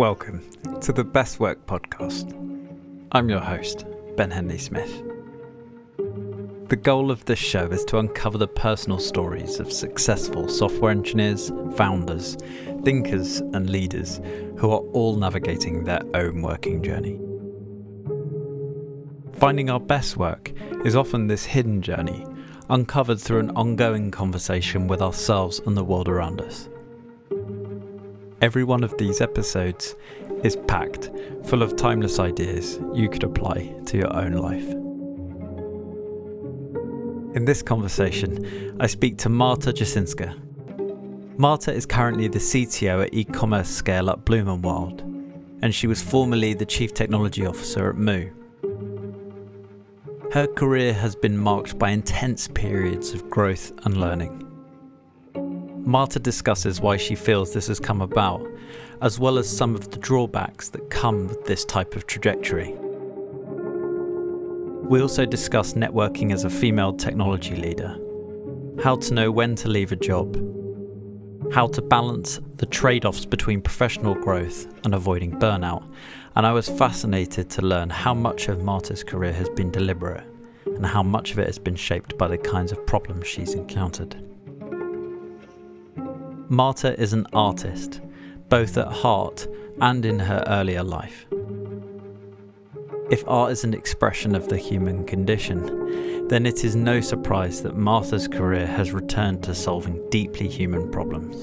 Welcome to the Best Work Podcast. I'm your host, Ben Henley Smith. The goal of this show is to uncover the personal stories of successful software engineers, founders, thinkers, and leaders who are all navigating their own working journey. Finding our best work is often this hidden journey, uncovered through an ongoing conversation with ourselves and the world around us. Every one of these episodes is packed full of timeless ideas you could apply to your own life. In this conversation, I speak to Marta Jasinska. Marta is currently the CTO at e commerce scale up Bloom & Wild, and she was formerly the Chief Technology Officer at Moo. Her career has been marked by intense periods of growth and learning. Marta discusses why she feels this has come about, as well as some of the drawbacks that come with this type of trajectory. We also discuss networking as a female technology leader, how to know when to leave a job, how to balance the trade offs between professional growth and avoiding burnout, and I was fascinated to learn how much of Marta's career has been deliberate and how much of it has been shaped by the kinds of problems she's encountered. Marta is an artist, both at heart and in her earlier life. If art is an expression of the human condition, then it is no surprise that Marta's career has returned to solving deeply human problems.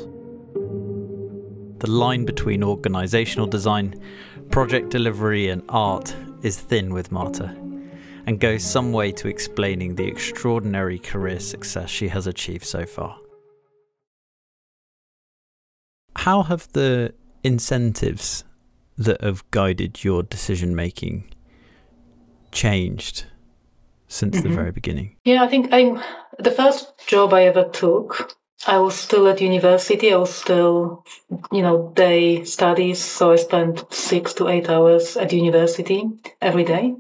The line between organisational design, project delivery, and art is thin with Marta, and goes some way to explaining the extraordinary career success she has achieved so far how have the incentives that have guided your decision making changed since mm-hmm. the very beginning? Yeah, I think I the first job I ever took, I was still at university. I was still, you know, day studies. So I spent six to eight hours at university every day.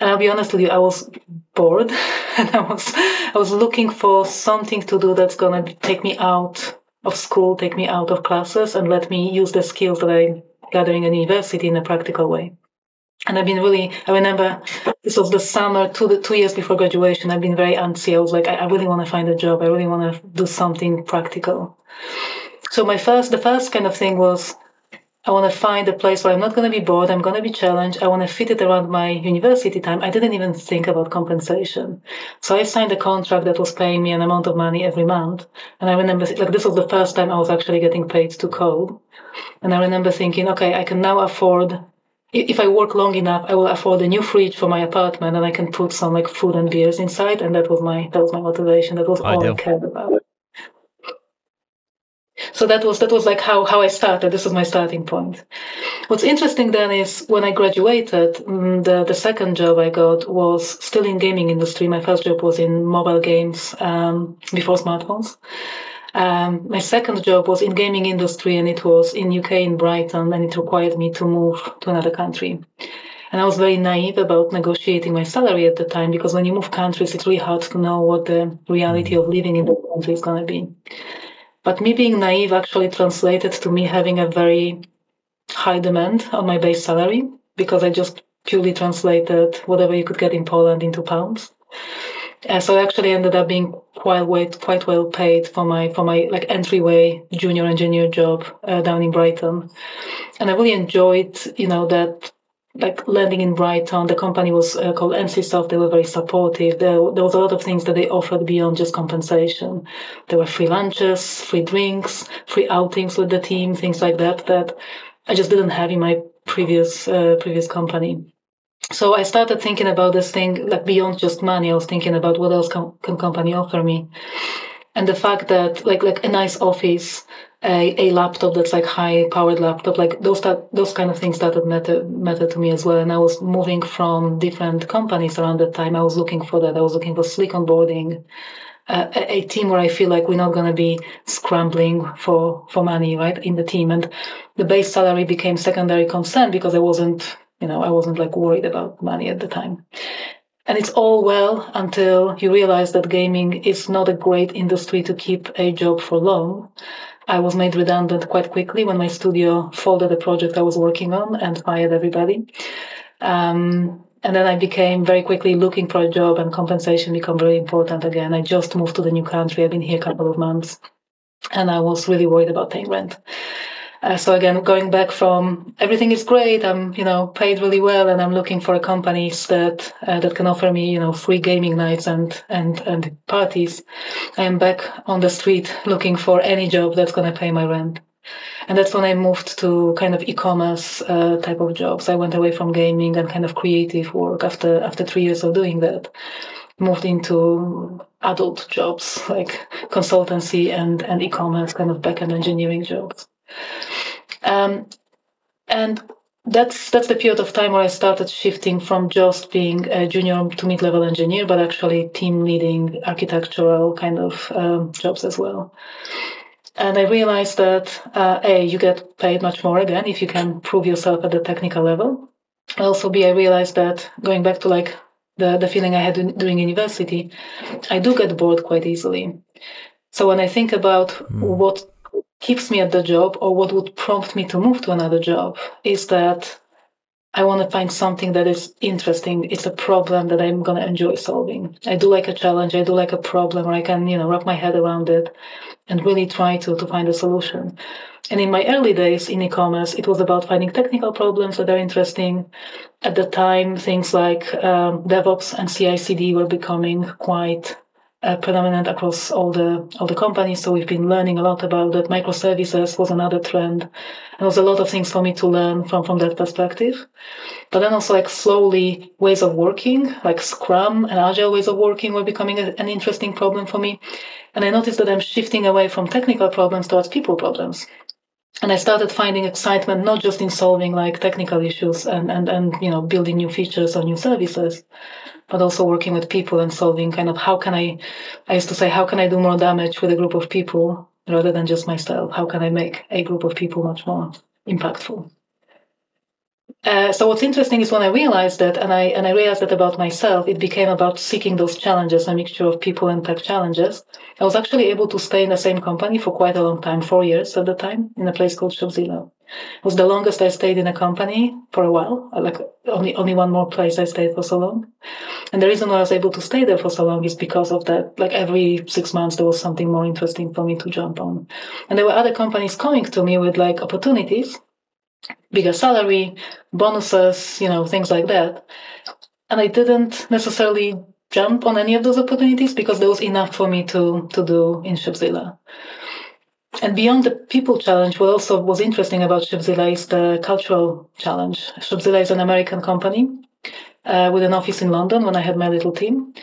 And I'll be honest with you, I was bored, and I was I was looking for something to do that's gonna take me out of school take me out of classes and let me use the skills that I'm gathering in university in a practical way. And I've been really, I remember this was the summer, two, two years before graduation. I've been very antsy. I was like, I, I really want to find a job. I really want to do something practical. So my first, the first kind of thing was I want to find a place where I'm not going to be bored. I'm going to be challenged. I want to fit it around my university time. I didn't even think about compensation. So I signed a contract that was paying me an amount of money every month. And I remember, like, this was the first time I was actually getting paid to code. And I remember thinking, okay, I can now afford, if I work long enough, I will afford a new fridge for my apartment and I can put some like food and beers inside. And that was my, that was my motivation. That was all I cared about so that was that was like how how I started. This was my starting point. What's interesting then is when I graduated, mm, the the second job I got was still in gaming industry. My first job was in mobile games um, before smartphones. Um, my second job was in gaming industry, and it was in UK in Brighton, and it required me to move to another country. And I was very naive about negotiating my salary at the time because when you move countries, it's really hard to know what the reality of living in the country is going to be. But me being naive actually translated to me having a very high demand on my base salary because I just purely translated whatever you could get in Poland into pounds. And so I actually ended up being quite well, quite well paid for my for my like entryway junior engineer job uh, down in Brighton, and I really enjoyed you know that like landing in Brighton, the company was uh, called NCSoft. They were very supportive. There, there was a lot of things that they offered beyond just compensation. There were free lunches, free drinks, free outings with the team, things like that that I just didn't have in my previous uh, previous company. So I started thinking about this thing like beyond just money. I was thinking about what else can, can company offer me, and the fact that like like a nice office a, a laptop that's like high powered laptop like those that those kind of things started matter matter to me as well. And i was moving from different companies around that time. I was looking for that. I was looking for slick onboarding uh, a, a team where i feel like we're not going to be scrambling for for money right in the team. And the base salary became secondary concern because i wasn't you know i wasn't like worried about money at the time. And it's all well until you realize that gaming is not a great industry to keep a job for long I was made redundant quite quickly when my studio folded the project I was working on and fired everybody. Um, and then I became very quickly looking for a job, and compensation became very important again. I just moved to the new country. I've been here a couple of months, and I was really worried about paying rent. Uh, so again, going back from everything is great, I'm you know paid really well, and I'm looking for companies that uh, that can offer me you know free gaming nights and and and parties. I am back on the street looking for any job that's going to pay my rent. And that's when I moved to kind of e-commerce uh, type of jobs. I went away from gaming and kind of creative work after after three years of doing that. Moved into adult jobs like consultancy and and e-commerce kind of backend engineering jobs. Um, and that's that's the period of time where I started shifting from just being a junior to mid-level engineer, but actually team leading architectural kind of um, jobs as well. And I realized that uh, a you get paid much more again if you can prove yourself at the technical level. Also, b I realized that going back to like the the feeling I had during university, I do get bored quite easily. So when I think about mm. what keeps me at the job or what would prompt me to move to another job is that I want to find something that is interesting. It's a problem that I'm going to enjoy solving. I do like a challenge. I do like a problem where I can, you know, wrap my head around it and really try to, to find a solution. And in my early days in e-commerce, it was about finding technical problems that are interesting. At the time, things like um, DevOps and CI/CD were becoming quite uh, predominant across all the all the companies. So we've been learning a lot about that. Microservices was another trend. And there was a lot of things for me to learn from from that perspective. But then also like slowly ways of working, like Scrum and Agile ways of working were becoming a, an interesting problem for me. And I noticed that I'm shifting away from technical problems towards people problems and I started finding excitement not just in solving like technical issues and, and, and you know building new features or new services, but also working with people and solving kind of how can I, I used to say, how can I do more damage with a group of people rather than just myself? How can I make a group of people much more impactful? Uh, so what's interesting is when I realized that, and I and I realized that about myself, it became about seeking those challenges, a mixture of people and tech challenges. I was actually able to stay in the same company for quite a long time, four years at the time, in a place called Shopzilla. It was the longest I stayed in a company for a while. Like only only one more place I stayed for so long. And the reason why I was able to stay there for so long is because of that. Like every six months there was something more interesting for me to jump on. And there were other companies coming to me with like opportunities, bigger salary, bonuses, you know, things like that. And I didn't necessarily jump on any of those opportunities because there was enough for me to to do in Shopzilla. And beyond the people challenge, what also was interesting about Shopzilla is the cultural challenge. Shopzilla is an American company uh, with an office in London when I had my little team.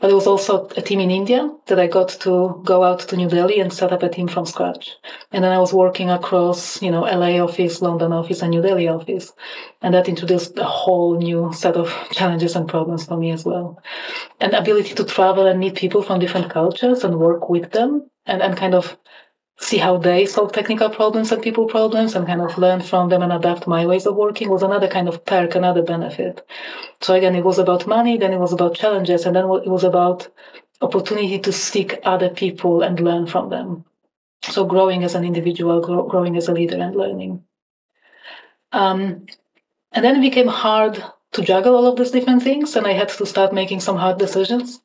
But there was also a team in India that I got to go out to New Delhi and set up a team from scratch. And then I was working across, you know, LA office, London office, and New Delhi office. And that introduced a whole new set of challenges and problems for me as well. And ability to travel and meet people from different cultures and work with them and, and kind of see how they solve technical problems and people problems and kind of learn from them and adapt my ways of working was another kind of perk, another benefit. So again, it was about money, then it was about challenges, and then it was about opportunity to seek other people and learn from them. So growing as an individual, grow, growing as a leader and learning. Um, and then it became hard to juggle all of these different things and I had to start making some hard decisions.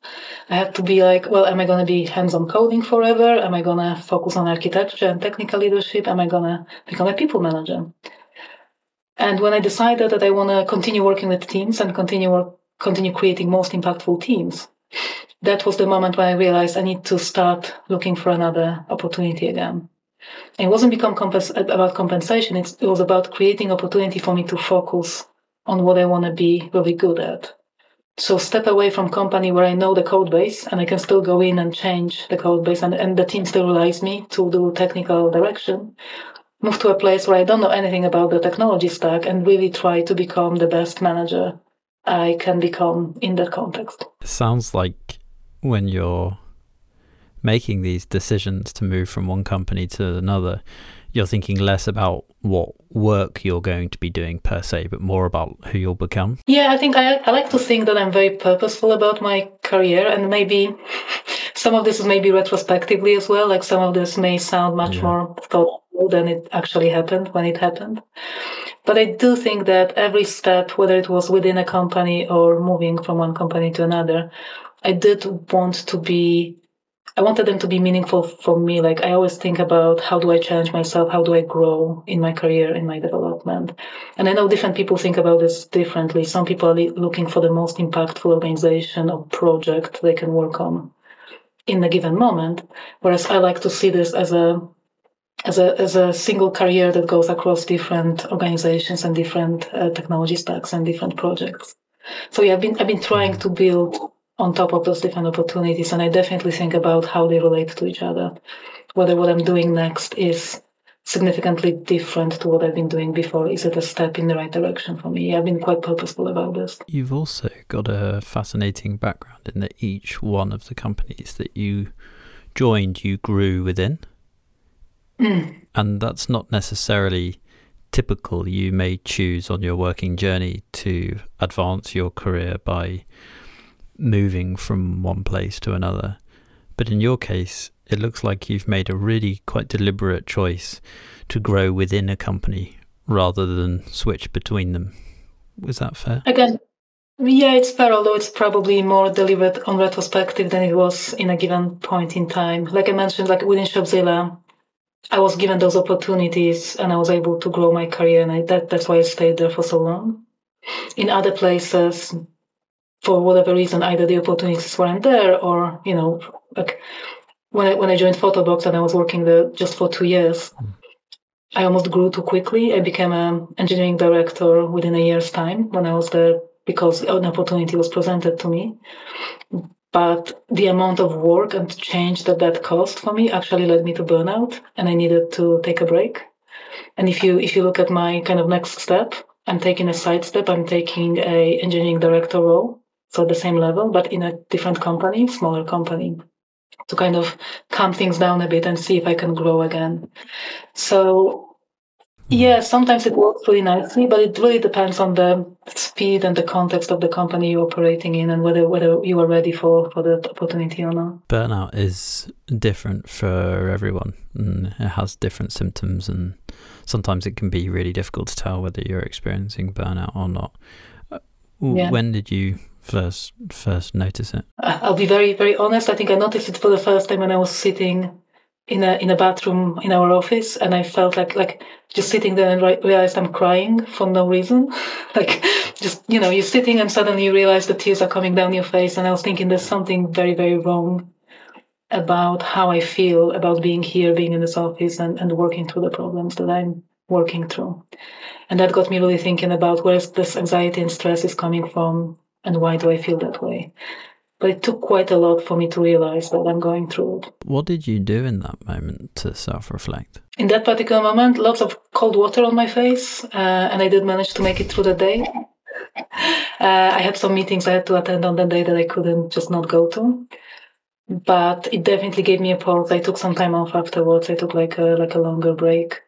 I had to be like, well, am I going to be hands on coding forever? Am I going to focus on architecture and technical leadership? Am I going to become a people manager? And when I decided that I want to continue working with teams and continue work, continue creating most impactful teams, that was the moment when I realized I need to start looking for another opportunity again. It wasn't become compens- about compensation. It was about creating opportunity for me to focus on what I want to be really good at. So step away from company where I know the code base and I can still go in and change the code base and, and the team still relies me to do technical direction. Move to a place where I don't know anything about the technology stack and really try to become the best manager I can become in that context. Sounds like when you're making these decisions to move from one company to another, you're thinking less about what work you're going to be doing per se, but more about who you'll become? Yeah, I think I, I like to think that I'm very purposeful about my career, and maybe some of this is maybe retrospectively as well. Like some of this may sound much yeah. more thoughtful than it actually happened when it happened. But I do think that every step, whether it was within a company or moving from one company to another, I did want to be I wanted them to be meaningful for me. Like I always think about how do I challenge myself? How do I grow in my career, in my development? And I know different people think about this differently. Some people are looking for the most impactful organization or project they can work on in a given moment. Whereas I like to see this as a as a as a single career that goes across different organizations and different uh, technology stacks and different projects. So yeah, I've been I've been trying to build on top of those different opportunities. And I definitely think about how they relate to each other, whether what I'm doing next is significantly different to what I've been doing before. Is it a step in the right direction for me? I've been quite purposeful about this. You've also got a fascinating background in that each one of the companies that you joined, you grew within. Mm. And that's not necessarily typical. You may choose on your working journey to advance your career by moving from one place to another. But in your case, it looks like you've made a really quite deliberate choice to grow within a company rather than switch between them. Was that fair? Again, yeah, it's fair, although it's probably more deliberate on retrospective than it was in a given point in time. Like I mentioned, like within Shopzilla, I was given those opportunities and I was able to grow my career, and I, that, that's why I stayed there for so long. In other places, for whatever reason, either the opportunities weren't there or, you know, like when I, when I joined Photobox and I was working there just for two years. I almost grew too quickly. I became an engineering director within a year's time when I was there because an opportunity was presented to me. But the amount of work and change that that caused for me actually led me to burnout, and I needed to take a break. And if you if you look at my kind of next step, I'm taking a side step. I'm taking a engineering director role so the same level, but in a different company, smaller company, to kind of calm things down a bit and see if I can grow again. So yeah, sometimes it works really nicely, but it really depends on the speed and the context of the company you're operating in and whether whether you are ready for, for that opportunity or not. Burnout is different for everyone and it has different symptoms and sometimes it can be really difficult to tell whether you're experiencing burnout or not. Uh, yeah. When did you first first notice it? I'll be very very honest. I think I noticed it for the first time when I was sitting in a in a bathroom in our office, and I felt like like just sitting there and realized I'm crying for no reason. like just you know you're sitting and suddenly you realize the tears are coming down your face, and I was thinking there's something very very wrong about how I feel about being here, being in this office, and, and working through the problems that I'm working through. And that got me really thinking about where this anxiety and stress is coming from and why do I feel that way? But it took quite a lot for me to realize that I'm going through it. What did you do in that moment to self reflect? In that particular moment, lots of cold water on my face, uh, and I did manage to make it through the day. Uh, I had some meetings I had to attend on the day that I couldn't just not go to. But it definitely gave me a pause. I took some time off afterwards. I took like a like a longer break.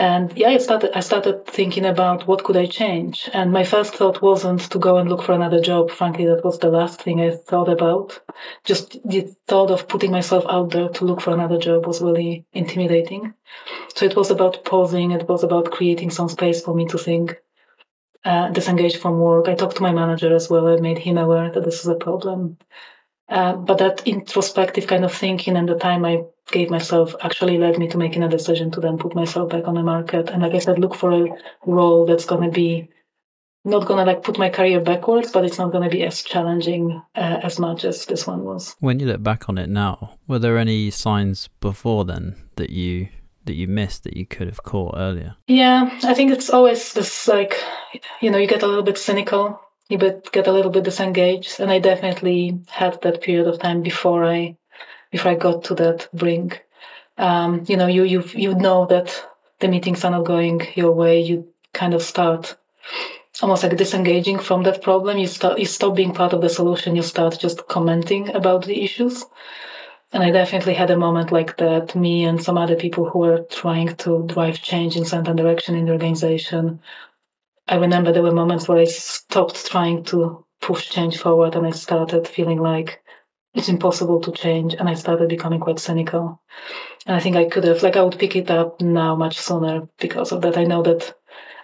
And yeah, I started, I started thinking about what could I change. And my first thought wasn't to go and look for another job. Frankly, that was the last thing I thought about. Just the thought of putting myself out there to look for another job was really intimidating. So it was about pausing. It was about creating some space for me to think, uh, disengage from work. I talked to my manager as well. I made him aware that this is a problem. Uh, but that introspective kind of thinking and the time I gave myself actually led me to making a decision to then put myself back on the market. And like I said, look for a role that's going to be not going to like put my career backwards, but it's not going to be as challenging uh, as much as this one was. When you look back on it now, were there any signs before then that you that you missed that you could have caught earlier? Yeah, I think it's always this like, you know, you get a little bit cynical you but get a little bit disengaged. And I definitely had that period of time before I before I got to that brink. Um, you know, you you you know that the meetings are not going your way. You kind of start almost like disengaging from that problem. You start you stop being part of the solution. You start just commenting about the issues. And I definitely had a moment like that. Me and some other people who were trying to drive change in certain direction in the organization I remember there were moments where I stopped trying to push change forward and I started feeling like it's impossible to change. And I started becoming quite cynical. And I think I could have, like, I would pick it up now much sooner because of that. I know that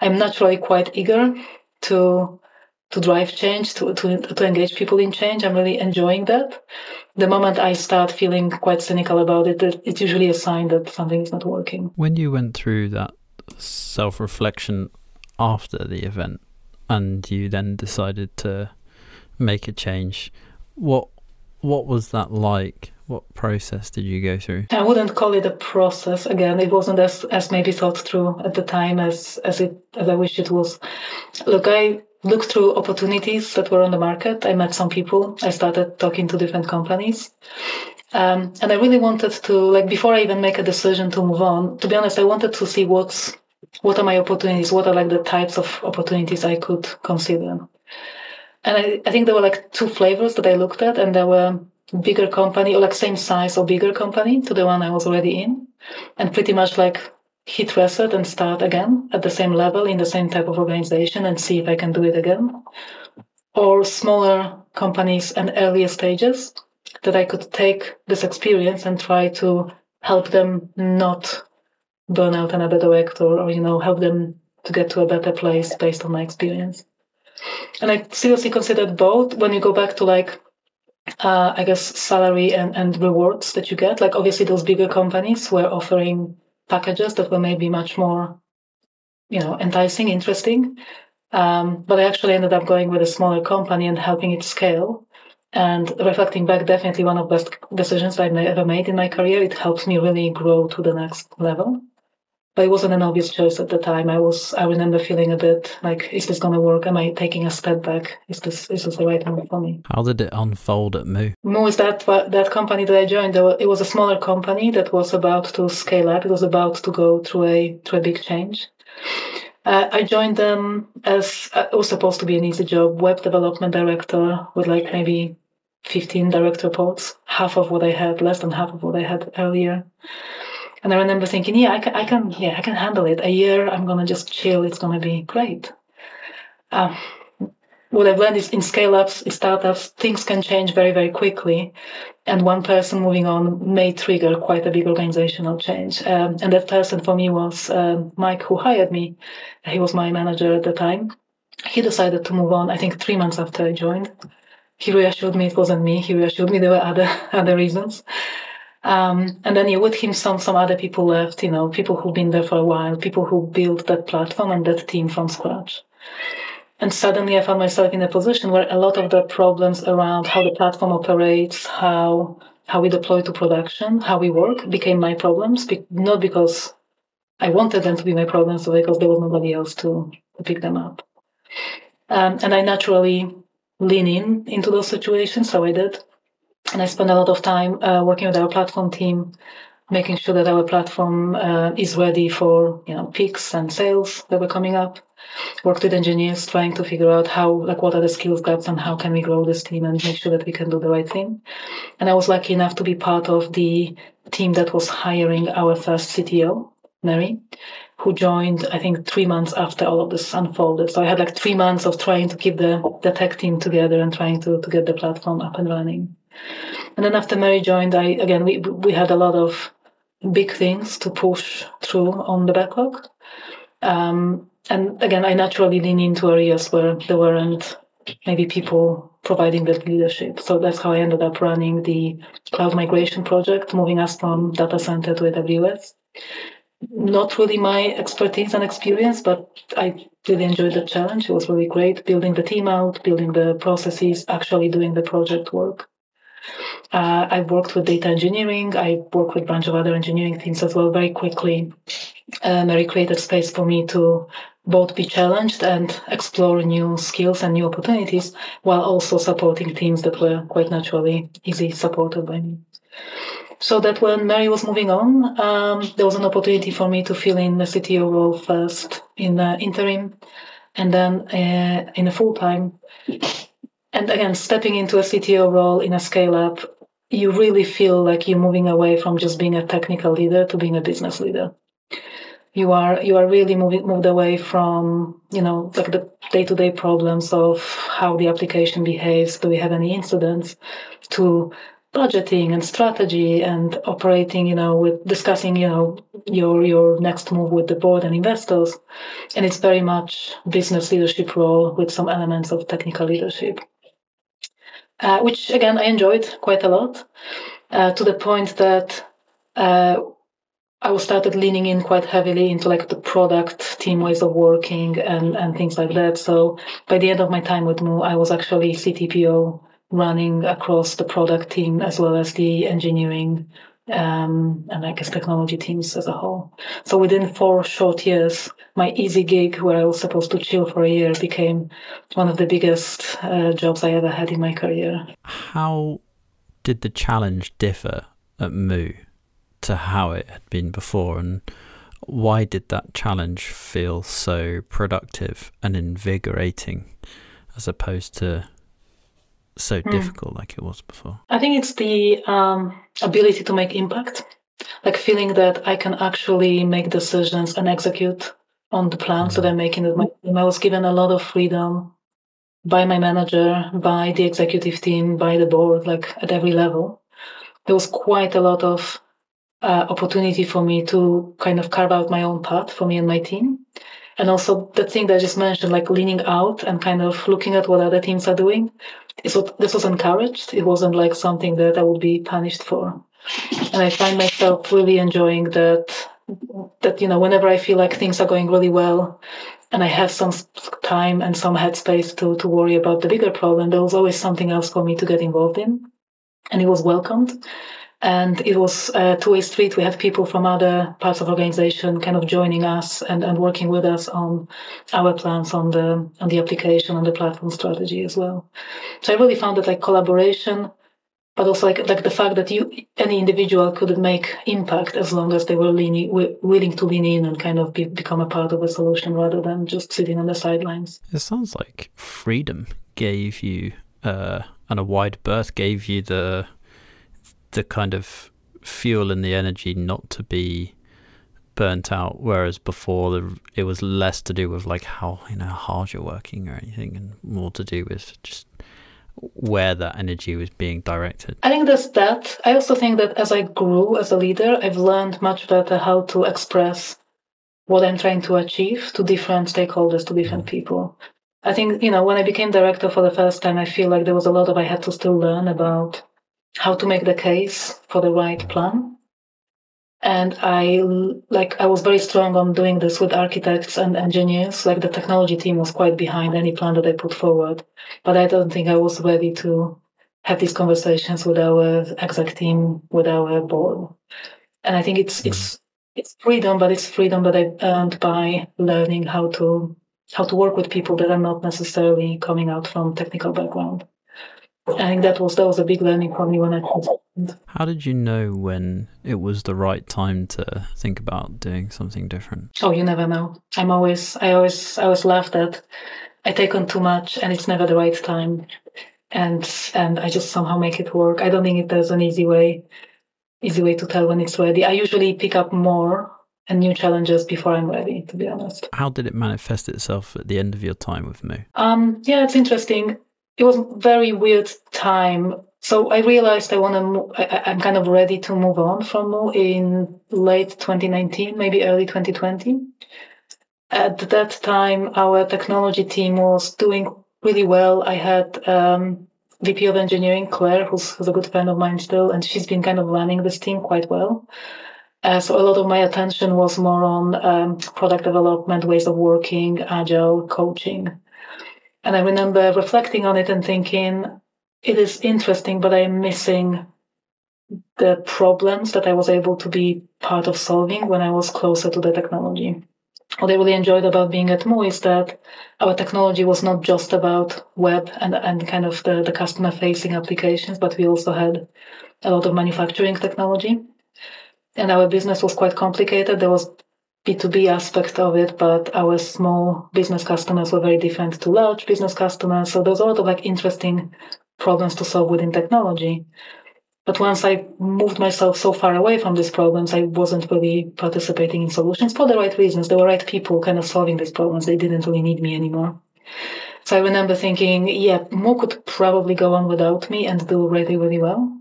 I'm naturally quite eager to to drive change, to, to, to engage people in change. I'm really enjoying that. The moment I start feeling quite cynical about it, it's usually a sign that something is not working. When you went through that self reflection after the event and you then decided to make a change, what what was that like? What process did you go through? I wouldn't call it a process. Again, it wasn't as, as maybe thought through at the time as as it as I wish it was. Look, I looked through opportunities that were on the market. I met some people. I started talking to different companies. Um, and I really wanted to, like, before I even make a decision to move on, to be honest, I wanted to see what's, what are my opportunities? What are like the types of opportunities I could consider? And I, I think there were like two flavors that I looked at, and there were bigger company or like same size or bigger company to the one I was already in, and pretty much like hit reset and start again at the same level in the same type of organization and see if I can do it again. Or smaller companies and earlier stages that I could take this experience and try to help them not burn out another director or, you know, help them to get to a better place based on my experience. And I seriously considered both when you go back to like uh, I guess salary and, and rewards that you get. Like obviously those bigger companies were offering packages that were maybe much more, you know, enticing, interesting. Um, but I actually ended up going with a smaller company and helping it scale. And reflecting back, definitely one of the best decisions I've ever made in my career. It helped me really grow to the next level. But it wasn't an obvious choice at the time. I was, I remember feeling a bit like, is this going to work? Am I taking a step back? Is this, is this the right move for me? How did it unfold at Moo? Moo is that, that company that I joined. It was a smaller company that was about to scale up. It was about to go through a, through a big change. Uh, I joined them as uh, it was supposed to be an easy job, web development director with like maybe 15 direct reports, half of what I had, less than half of what I had earlier. And I remember thinking, yeah, I can, I can, yeah, I can handle it. A year, I'm gonna just chill. It's gonna be great. Um, what I've learned is in scale ups, in startups, things can change very, very quickly. And one person moving on may trigger quite a big organizational change. Um, and that person for me was um, Mike, who hired me. He was my manager at the time. He decided to move on, I think, three months after I joined. He reassured me it wasn't me. He reassured me there were other, other reasons. Um, and then yeah, with him, some some other people left. You know, people who've been there for a while, people who built that platform and that team from scratch. And suddenly, I found myself in a position where a lot of the problems around how the platform operates, how how we deploy to production, how we work, became my problems. Not because I wanted them to be my problems, but because there was nobody else to, to pick them up. Um, and I naturally lean in into those situations, so I did and I spend a lot of time uh, working with our platform team, making sure that our platform uh, is ready for you know peaks and sales that were coming up. Worked with engineers trying to figure out how like what are the skills gaps and how can we grow this team and make sure that we can do the right thing. And I was lucky enough to be part of the team that was hiring our first CTO, Mary, who joined I think three months after all of this unfolded. So I had like three months of trying to keep the the tech team together and trying to to get the platform up and running. And then after Mary joined, I again we we had a lot of big things to push through on the backlog. Um, and again, I naturally lean into areas where there weren't maybe people providing that leadership. So that's how I ended up running the cloud migration project, moving us from data center to AWS. Not really my expertise and experience, but I really enjoyed the challenge. It was really great building the team out, building the processes, actually doing the project work. Uh, I worked with data engineering. I worked with a bunch of other engineering teams as well very quickly. Um, created space for me to both be challenged and explore new skills and new opportunities while also supporting teams that were quite naturally easily supported by me. So that when Mary was moving on, um, there was an opportunity for me to fill in the CTO role first in the interim and then uh, in a full time and again, stepping into a CTO role in a scale up, you really feel like you're moving away from just being a technical leader to being a business leader. You are you are really moving moved away from you know like the day to day problems of how the application behaves. Do we have any incidents? To budgeting and strategy and operating, you know, with discussing, you know, your your next move with the board and investors. And it's very much business leadership role with some elements of technical leadership. Uh, which again I enjoyed quite a lot, uh, to the point that uh, I was started leaning in quite heavily into like the product team ways of working and, and things like that. So by the end of my time with Moo, I was actually CTPO running across the product team as well as the engineering um, and I guess technology teams as a whole. So within four short years, my easy gig where I was supposed to chill for a year became one of the biggest uh, jobs I ever had in my career. How did the challenge differ at Moo to how it had been before and why did that challenge feel so productive and invigorating as opposed to so mm. difficult like it was before? I think it's the um, ability to make impact, like feeling that I can actually make decisions and execute on the plans mm. that I'm making with my team. I was given a lot of freedom by my manager, by the executive team, by the board, like at every level. There was quite a lot of uh, opportunity for me to kind of carve out my own path for me and my team. And also the thing that I just mentioned, like leaning out and kind of looking at what other teams are doing. So this was encouraged. It wasn't like something that I would be punished for. And I find myself really enjoying that, that, you know, whenever I feel like things are going really well and I have some time and some headspace to, to worry about the bigger problem, there was always something else for me to get involved in. And it was welcomed and it was a two-way street. We had people from other parts of organization kind of joining us and, and working with us on our plans on the on the application on the platform strategy as well. So I really found that like collaboration, but also like like the fact that you any individual could make impact as long as they were leaning, willing to lean in and kind of be, become a part of a solution rather than just sitting on the sidelines. It sounds like freedom gave you uh, and a wide berth gave you the the kind of fuel and the energy not to be burnt out whereas before the, it was less to do with like how you know hard you're working or anything and more to do with just where that energy was being directed. I think there's that. I also think that as i grew as a leader i've learned much better how to express what i'm trying to achieve to different stakeholders to different mm. people. I think you know when i became director for the first time i feel like there was a lot of i had to still learn about how to make the case for the right plan. And I like I was very strong on doing this with architects and engineers. Like the technology team was quite behind any plan that I put forward, but I don't think I was ready to have these conversations with our exec team, with our board. And I think it's it's it's freedom, but it's freedom that I earned by learning how to how to work with people that are not necessarily coming out from technical background. I think that was that was a big learning for me when I transitioned. How did you know when it was the right time to think about doing something different? Oh, you never know. I'm always I always I always laugh that I take on too much and it's never the right time, and and I just somehow make it work. I don't think there's an easy way easy way to tell when it's ready. I usually pick up more and new challenges before I'm ready, to be honest. How did it manifest itself at the end of your time with Moo? Um, yeah, it's interesting it was a very weird time. So I realized I want to. I, am kind of ready to move on from Moo in late 2019, maybe early 2020. At that time, our technology team was doing really well. I had um, VP of engineering Claire, who's, who's a good friend of mine still, and she's been kind of running this team quite well. Uh, so a lot of my attention was more on um, product development, ways of working, agile coaching. And I remember reflecting on it and thinking, it is interesting, but I'm missing the problems that I was able to be part of solving when I was closer to the technology. What I really enjoyed about being at Moo is that our technology was not just about web and, and kind of the, the customer facing applications, but we also had a lot of manufacturing technology. And our business was quite complicated. There was B2B aspect of it, but our small business customers were very different to large business customers. So there's a lot of like interesting problems to solve within technology. But once I moved myself so far away from these problems, I wasn't really participating in solutions for the right reasons. There were right people kind of solving these problems. They didn't really need me anymore. So I remember thinking, yeah, Moo could probably go on without me and do really, really well.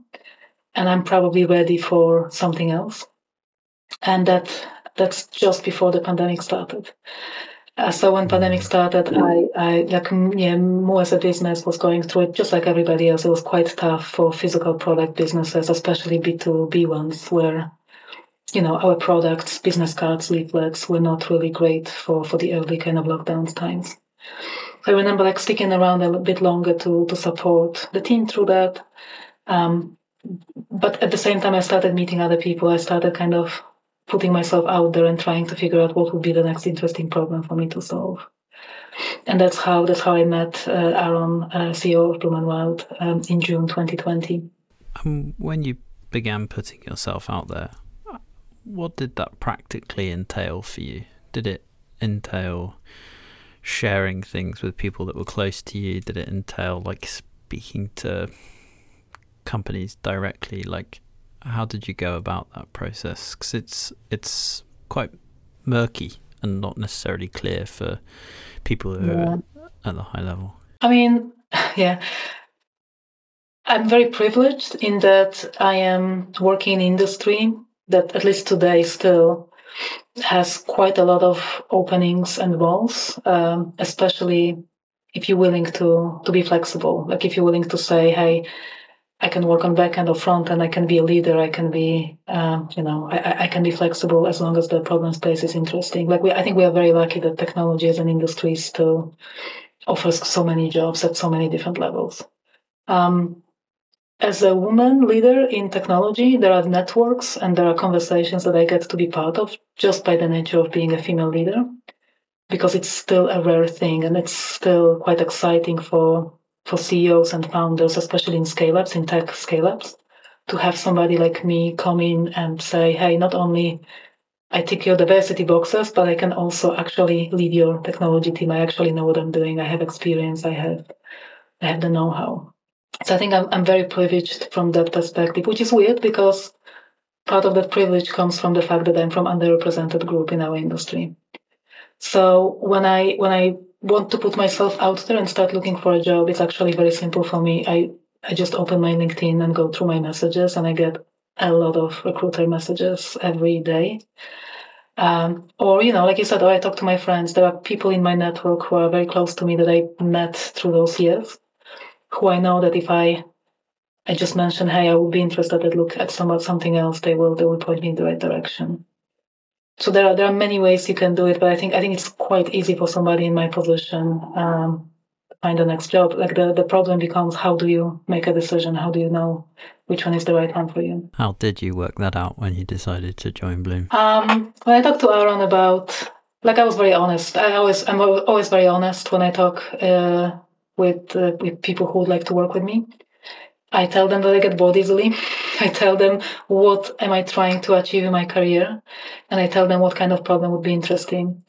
and I'm probably ready for something else. And that that's just before the pandemic started. Uh, so when pandemic started, I, I like yeah, Moo as a business was going through it just like everybody else. It was quite tough for physical product businesses, especially B two B ones, where you know our products, business cards, leaflets, were not really great for for the early kind of lockdown times. I remember like sticking around a bit longer to to support the team through that. Um, but at the same time, I started meeting other people. I started kind of putting myself out there and trying to figure out what would be the next interesting problem for me to solve. And that's how that's how I met uh, Aaron, uh, CEO of Bloom and Wild, um, in June 2020. Um, when you began putting yourself out there, what did that practically entail for you? Did it entail sharing things with people that were close to you? Did it entail like speaking to companies directly? Like, how did you go about that process? Because it's it's quite murky and not necessarily clear for people who yeah. are at the high level. I mean, yeah. I'm very privileged in that I am working in industry that at least today still has quite a lot of openings and roles, um, especially if you're willing to to be flexible. Like if you're willing to say, "Hey, I can work on back end or front end. I can be a leader. I can be, um, you know, I, I, can be flexible as long as the problem space is interesting. Like we, I think we are very lucky that technology as an industry still offers so many jobs at so many different levels. Um, as a woman leader in technology, there are networks and there are conversations that I get to be part of just by the nature of being a female leader, because it's still a rare thing and it's still quite exciting for for CEOs and founders, especially in scale ups, in tech scale ups, to have somebody like me come in and say, hey, not only I tick your diversity boxes, but I can also actually lead your technology team. I actually know what I'm doing. I have experience. I have, I have the know-how. So I think I'm, I'm very privileged from that perspective, which is weird because part of that privilege comes from the fact that I'm from underrepresented group in our industry. So when I when I want to put myself out there and start looking for a job, it's actually very simple for me. I, I just open my LinkedIn and go through my messages, and I get a lot of recruiter messages every day. Um, or, you know, like you said, I talk to my friends. There are people in my network who are very close to me that I met through those years, who I know that if I I just mention, hey, I would be interested to look at some, something else, they will they will point me in the right direction so there are there are many ways you can do it, but I think I think it's quite easy for somebody in my position um, find the next job. Like the the problem becomes how do you make a decision? How do you know which one is the right one for you? How did you work that out when you decided to join Bloom? Um, when I talked to Aaron about, like I was very honest. I always I'm always very honest when I talk uh, with uh, with people who would like to work with me. I tell them that I get bored easily. I tell them what am I trying to achieve in my career, and I tell them what kind of problem would be interesting.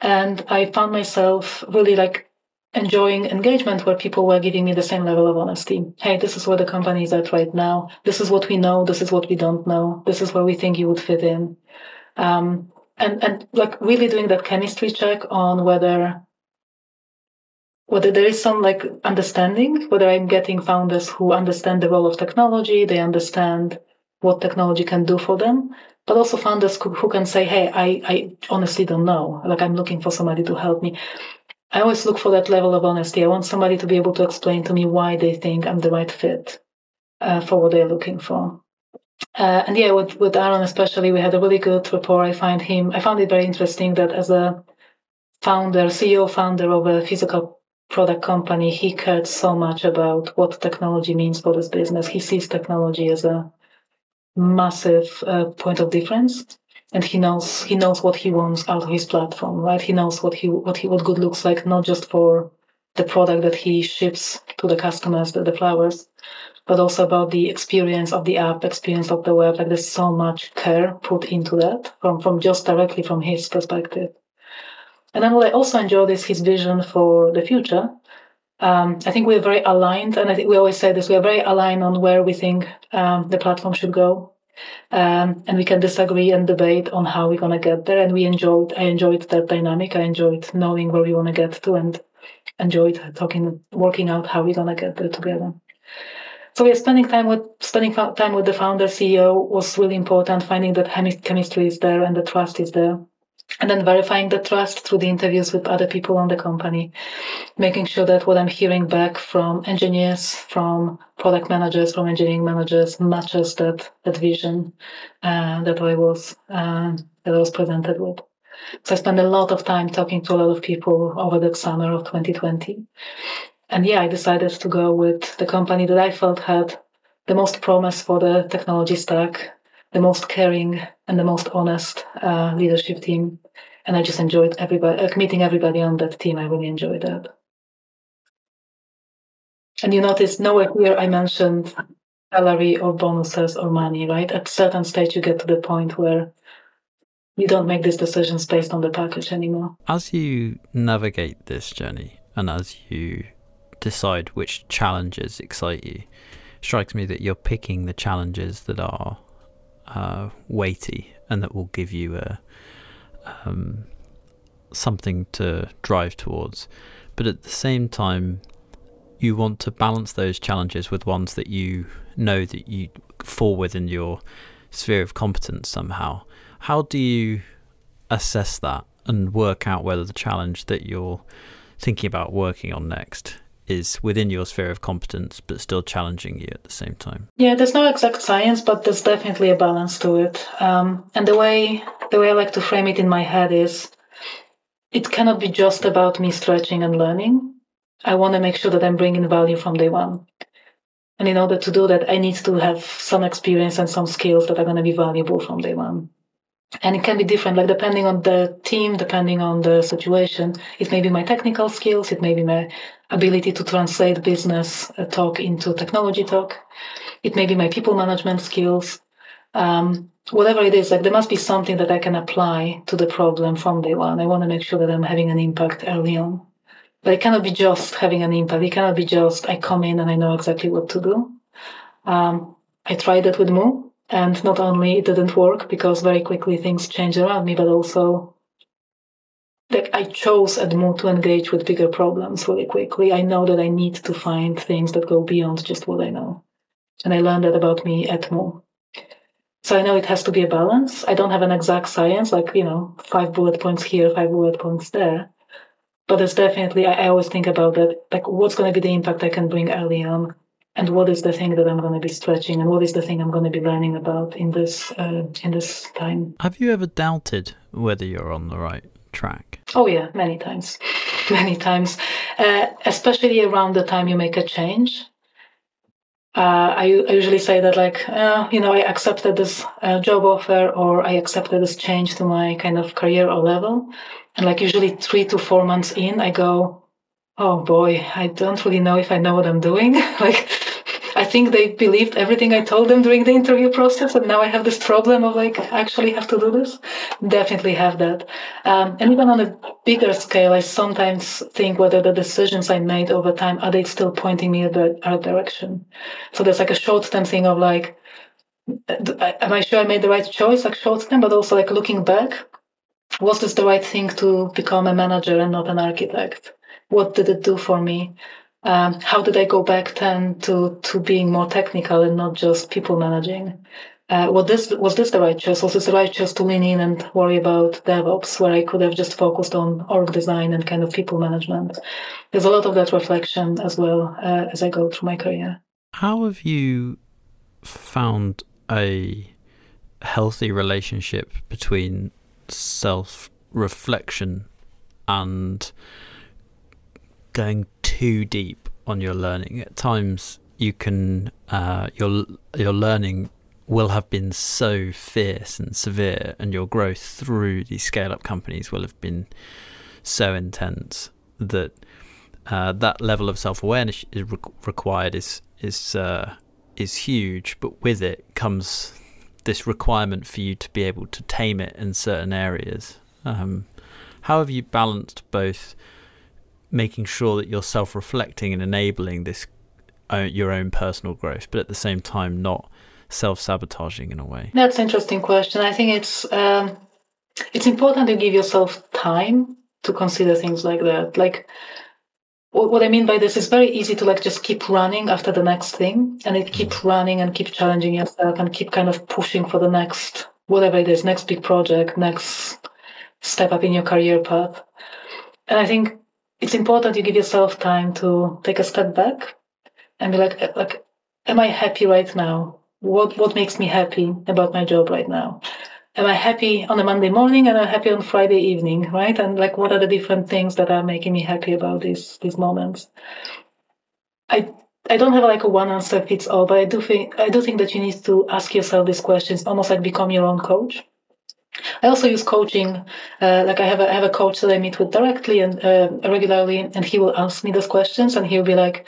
And I found myself really like enjoying engagement where people were giving me the same level of honesty. Hey, this is where the company is at right now. This is what we know. This is what we don't know. This is where we think you would fit in. Um, and and like really doing that chemistry check on whether whether there is some like understanding, whether I'm getting founders who understand the role of technology, they understand what technology can do for them, but also founders who, can say, hey, I, I honestly don't know. Like I'm looking for somebody to help me. I always look for that level of honesty. I want somebody to be able to explain to me why they think I'm the right fit uh, for what they're looking for. Uh, and yeah, with, with Aaron especially, we had a really good rapport. I find him, I found it very interesting that as a founder, CEO founder of a physical product company, he cared so much about what technology means for this business. He sees technology as a massive uh, point of difference, and he knows he knows what he wants out of his platform. Right? He knows what he what he what good looks like, not just for the product that he ships to the customers, the, the flowers, but also about the experience of the app, experience of the web. Like there's so much care put into that from from just directly from his perspective. And I also enjoyed is his vision for the future. Um, I think we're very aligned, and I think we always say this: we are very aligned on where we think um, the platform should go, um, and we can disagree and debate on how we're going to get there. And we enjoyed, I enjoyed that dynamic. I enjoyed knowing where we want to get to, and enjoyed talking, working out how we're going to get there together. so yeah, spending time with spending time with the founder CEO was really important. Finding that chemistry is there and the trust is there, and then verifying the trust through the interviews with other people on the company, making sure that what I'm hearing back from engineers, from product managers, from engineering managers matches that that vision uh, that I was uh, that I was presented with. So I spent a lot of time talking to a lot of people over the summer of 2020. And yeah, I decided to go with the company that I felt had the most promise for the technology stack, the most caring and the most honest uh, leadership team. And I just enjoyed everybody, uh, meeting everybody on that team. I really enjoyed that. And you notice nowhere here I mentioned salary or bonuses or money, right? At certain stage, you get to the point where you don't make these decisions based on the package anymore. As you navigate this journey and as you decide which challenges excite you, strikes me that you're picking the challenges that are uh, weighty and that will give you a um, something to drive towards. But at the same time, you want to balance those challenges with ones that you know that you fall within your sphere of competence somehow. How do you assess that and work out whether the challenge that you're thinking about working on next is within your sphere of competence but still challenging you at the same time. Yeah there's no exact science but there's definitely a balance to it. Um, and the way the way i like to frame it in my head is it cannot be just about me stretching and learning. I want to make sure that i'm bringing value from day one. And in order to do that i need to have some experience and some skills that are going to be valuable from day one. And it can be different like depending on the team depending on the situation. It may be my technical skills it may be my ability to translate business uh, talk into technology talk. It may be my people management skills. Um, whatever it is like there must be something that i can apply to the problem from day one. I want to make sure that i'm having an impact early on. But it cannot be just having an impact. It cannot be just i come in and i know exactly what to do. Um, i tried that with Moo and not only it didn't work because very quickly things changed around me, but also like I chose at Moo to engage with bigger problems really quickly. I know that I need to find things that go beyond just what I know. And I learned that about me at Moo. So I know it has to be a balance. I don't have an exact science, like, you know, five bullet points here, five bullet points there. But it's definitely, I, I always think about that, like, what's going to be the impact I can bring early on? and what is the thing that I'm going to be stretching, and what is the thing I'm going to be learning about in this uh, in this time. Have you ever doubted whether you're on the right track? Oh yeah, many times, many times, uh, especially around the time you make a change. Uh, I, I, usually say that like uh, you know I accepted this uh, job offer or I accepted this change to my kind of career or level, and like usually three to four months in, I go, oh boy, I don't really know if I know what I'm doing. like I think they believed everything I told them during the interview process, and now I have this problem of like actually have to do this. Definitely have that. Um, and even on a bigger scale, I sometimes think whether the decisions I made over time are they still pointing me in the right direction. So there's like a short-term thing of like, am I sure I made the right choice, like short-term, but also like looking back, was this the right thing to become a manager and not an architect? What did it do for me? Um, how did I go back then to to being more technical and not just people managing? Uh, was this was this the right choice? Was this the right choice to lean in and worry about DevOps, where I could have just focused on org design and kind of people management? There's a lot of that reflection as well uh, as I go through my career. How have you found a healthy relationship between self reflection and going too deep on your learning. At times, you can uh, your your learning will have been so fierce and severe, and your growth through these scale up companies will have been so intense that uh, that level of self awareness is re- required is is uh, is huge. But with it comes this requirement for you to be able to tame it in certain areas. Um, how have you balanced both? Making sure that you're self-reflecting and enabling this uh, your own personal growth, but at the same time not self-sabotaging in a way? That's an interesting question. I think it's um, it's important to give yourself time to consider things like that. Like what I mean by this is very easy to like just keep running after the next thing and it keep running and keep challenging yourself and keep kind of pushing for the next whatever it is, next big project, next step up in your career path. And I think it's important you give yourself time to take a step back and be like, uh, like, am I happy right now? What what makes me happy about my job right now? am I happy on a Monday morning and I'm happy on Friday evening, right? And like, what are the different things that are making me happy about these these moments? I I don't have like a one answer fits all, but I do think I do think that you need to ask yourself these questions, almost like become your own coach. I also use coaching. Uh, like I have a I have a coach that I meet with directly and uh, regularly, and he will ask me those questions, and he'll be like,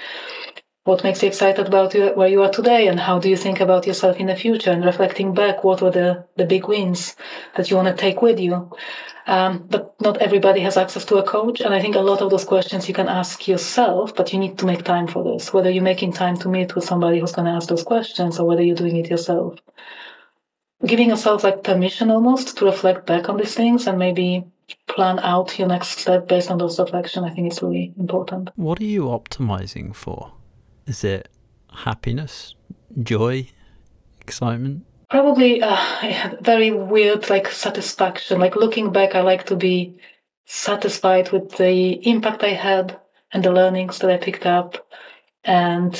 what makes you excited about where you are today and how do you think about yourself in the future and reflecting back what were the, the big wins that you want to take with you um, but not everybody has access to a coach and i think a lot of those questions you can ask yourself but you need to make time for this whether you're making time to meet with somebody who's going to ask those questions or whether you're doing it yourself giving yourself like permission almost to reflect back on these things and maybe plan out your next step based on those reflections i think it's really important what are you optimizing for is it happiness, joy, excitement? Probably uh, very weird, like satisfaction. Like looking back, I like to be satisfied with the impact I had and the learnings that I picked up. And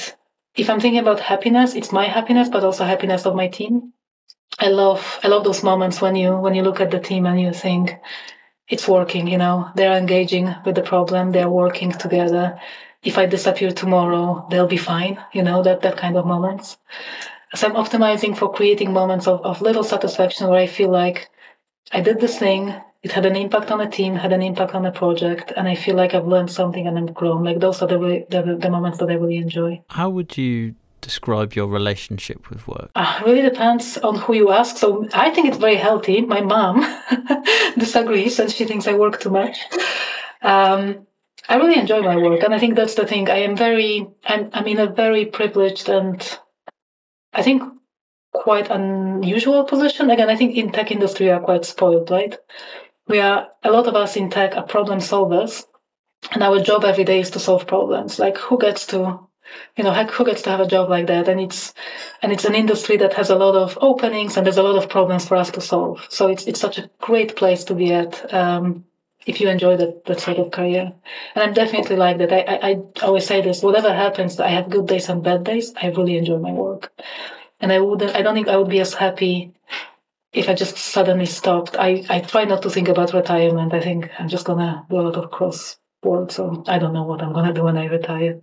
if I'm thinking about happiness, it's my happiness, but also happiness of my team. I love I love those moments when you when you look at the team and you think it's working. You know, they're engaging with the problem, they're working together, if I disappear tomorrow, they'll be fine, you know, that, that kind of moments. So I'm optimizing for creating moments of, of little satisfaction where I feel like I did this thing, it had an impact on a team, had an impact on a project, and I feel like I've learned something and I'm grown. Like those are the, the, the moments that I really enjoy. How would you describe your relationship with work? Uh, really depends on who you ask. So I think it's very healthy. My mom disagrees and she thinks I work too much. Um, I really enjoy my work, and I think that's the thing. I am very, I'm, I'm in a very privileged and I think quite unusual position. Again, I think in tech industry we are quite spoiled, right? We are a lot of us in tech are problem solvers, and our job every day is to solve problems. Like who gets to, you know, who gets to have a job like that? And it's and it's an industry that has a lot of openings and there's a lot of problems for us to solve. So it's it's such a great place to be at. Um, if you enjoy that, that sort of career. And I'm definitely like that. I, I, I always say this, whatever happens, I have good days and bad days. I really enjoy my work. And I wouldn't, I don't think I would be as happy if I just suddenly stopped. I, I try not to think about retirement. I think I'm just to do a lot of cross. So I don't know what I'm to do when I retire.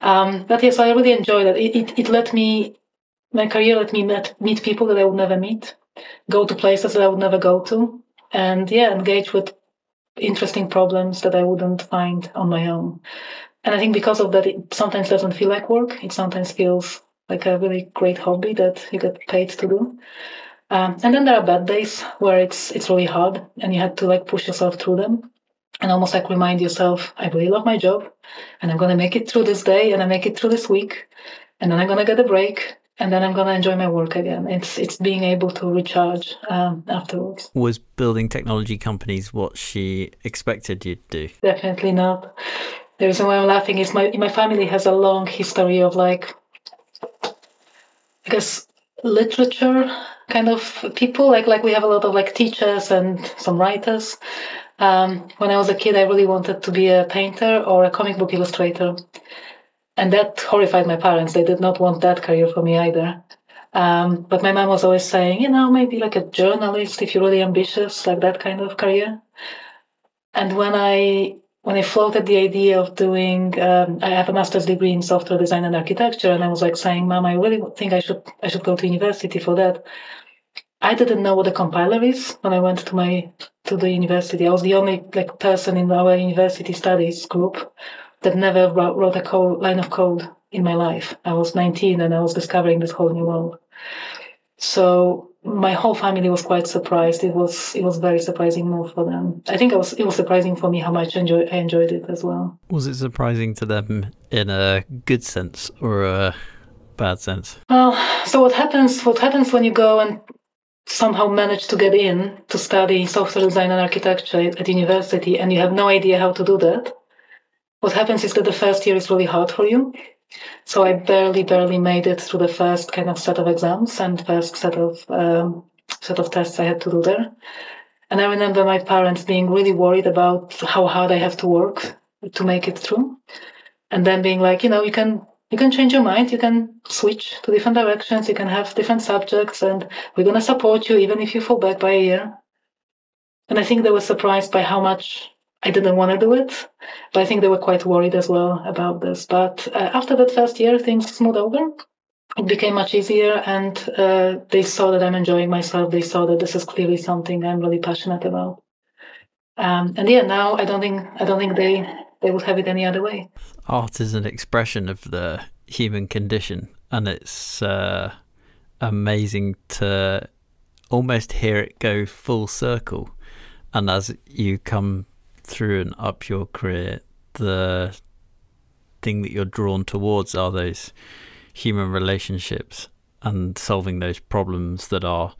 Um, but yes, I really enjoy that. It, it, it let me, my career let me met, meet people that I would never meet, go to places that I would never go to, and yeah, engage with interesting problems that I wouldn't find on my own. And I think because of that, it sometimes doesn't feel like work. It sometimes feels like a really great hobby that you get paid to do. Um, and then there are bad days where it's it's really hard and you have to like push yourself through them and almost like remind yourself, I really love my job and I'm gonna make it through this day and I make it through this week and then I'm gonna get a break and then I'm gonna enjoy my work again. It's it's being able to recharge um, afterwards. Was building technology companies what she expected you'd do? Definitely not. The reason why I'm laughing is my my family has a long history of like, I guess literature kind of people. Like like we have a lot of like teachers and some writers. Um, when I was a kid, I really wanted to be a painter or a comic book illustrator and that horrified my parents. They did not want that career for me either. Um, but my mom was always saying, you know, maybe like a journalist if you're really ambitious, like that kind of career. And when I when I floated the idea of doing, um, I have a master's degree in software design and architecture, and I was like saying, "Mom, I really think I should I should go to university for that." I didn't know what a compiler is when I went to my to the university. I was the only like person in our university studies group that never wrote a code, line of code in my life. I was 19 and I was discovering this whole new world. So my whole family was quite surprised. It was it was very surprising move for them. I think it was it was surprising for me how much enjoy, I enjoyed it as well. Was it surprising to them in a good sense or a bad sense? Well, so what happens what happens when you go and somehow manage to get in to study software design and architecture at university and you have no idea how to do that what happens is that the first year is really hard for you. So I barely, barely made it through the first kind of set of exams and first set of um, set of tests I had to do there. And I remember my parents being really worried about how hard I have to work to make it through. And then being like, you know, you can you can change your mind, you can switch to different directions, you can have different subjects, and we're gonna support you even if you fall back by a year. And I think they were surprised by how much I didn't want to do it, but I think they were quite worried as well about this. But uh, after that first year, things smoothed over. It became much easier, and uh, they saw that I'm enjoying myself. They saw that this is clearly something I'm really passionate about. Um, and yeah, now I don't think I don't think they they will have it any other way. Art is an expression of the human condition, and it's uh, amazing to almost hear it go full circle. And as you come through and up your career, the thing that you're drawn towards are those human relationships and solving those problems that are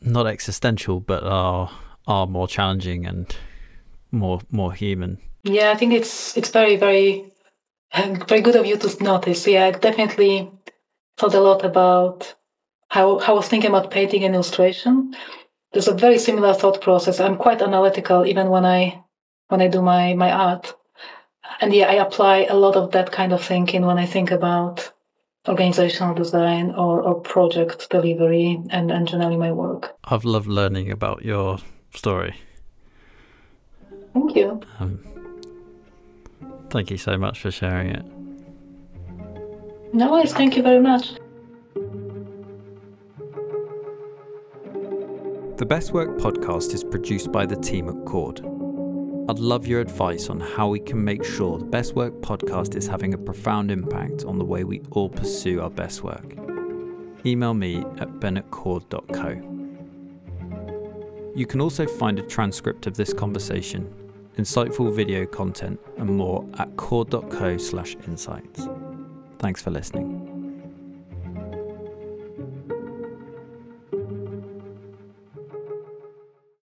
not existential but are are more challenging and more more human. Yeah, I think it's it's very very very good of you to notice. Yeah, I definitely thought a lot about how, how I was thinking about painting and illustration there's a very similar thought process. I'm quite analytical even when I when I do my my art, and yeah, I apply a lot of that kind of thinking when I think about organizational design or, or project delivery and, and generally my work. I've loved learning about your story. Thank you. Um, thank you so much for sharing it. No worries. Thank you very much. The Best Work podcast is produced by the team at Cord. I'd love your advice on how we can make sure the Best Work podcast is having a profound impact on the way we all pursue our best work. Email me at ben@cord.co. You can also find a transcript of this conversation, insightful video content, and more at cord.co/insights. Thanks for listening.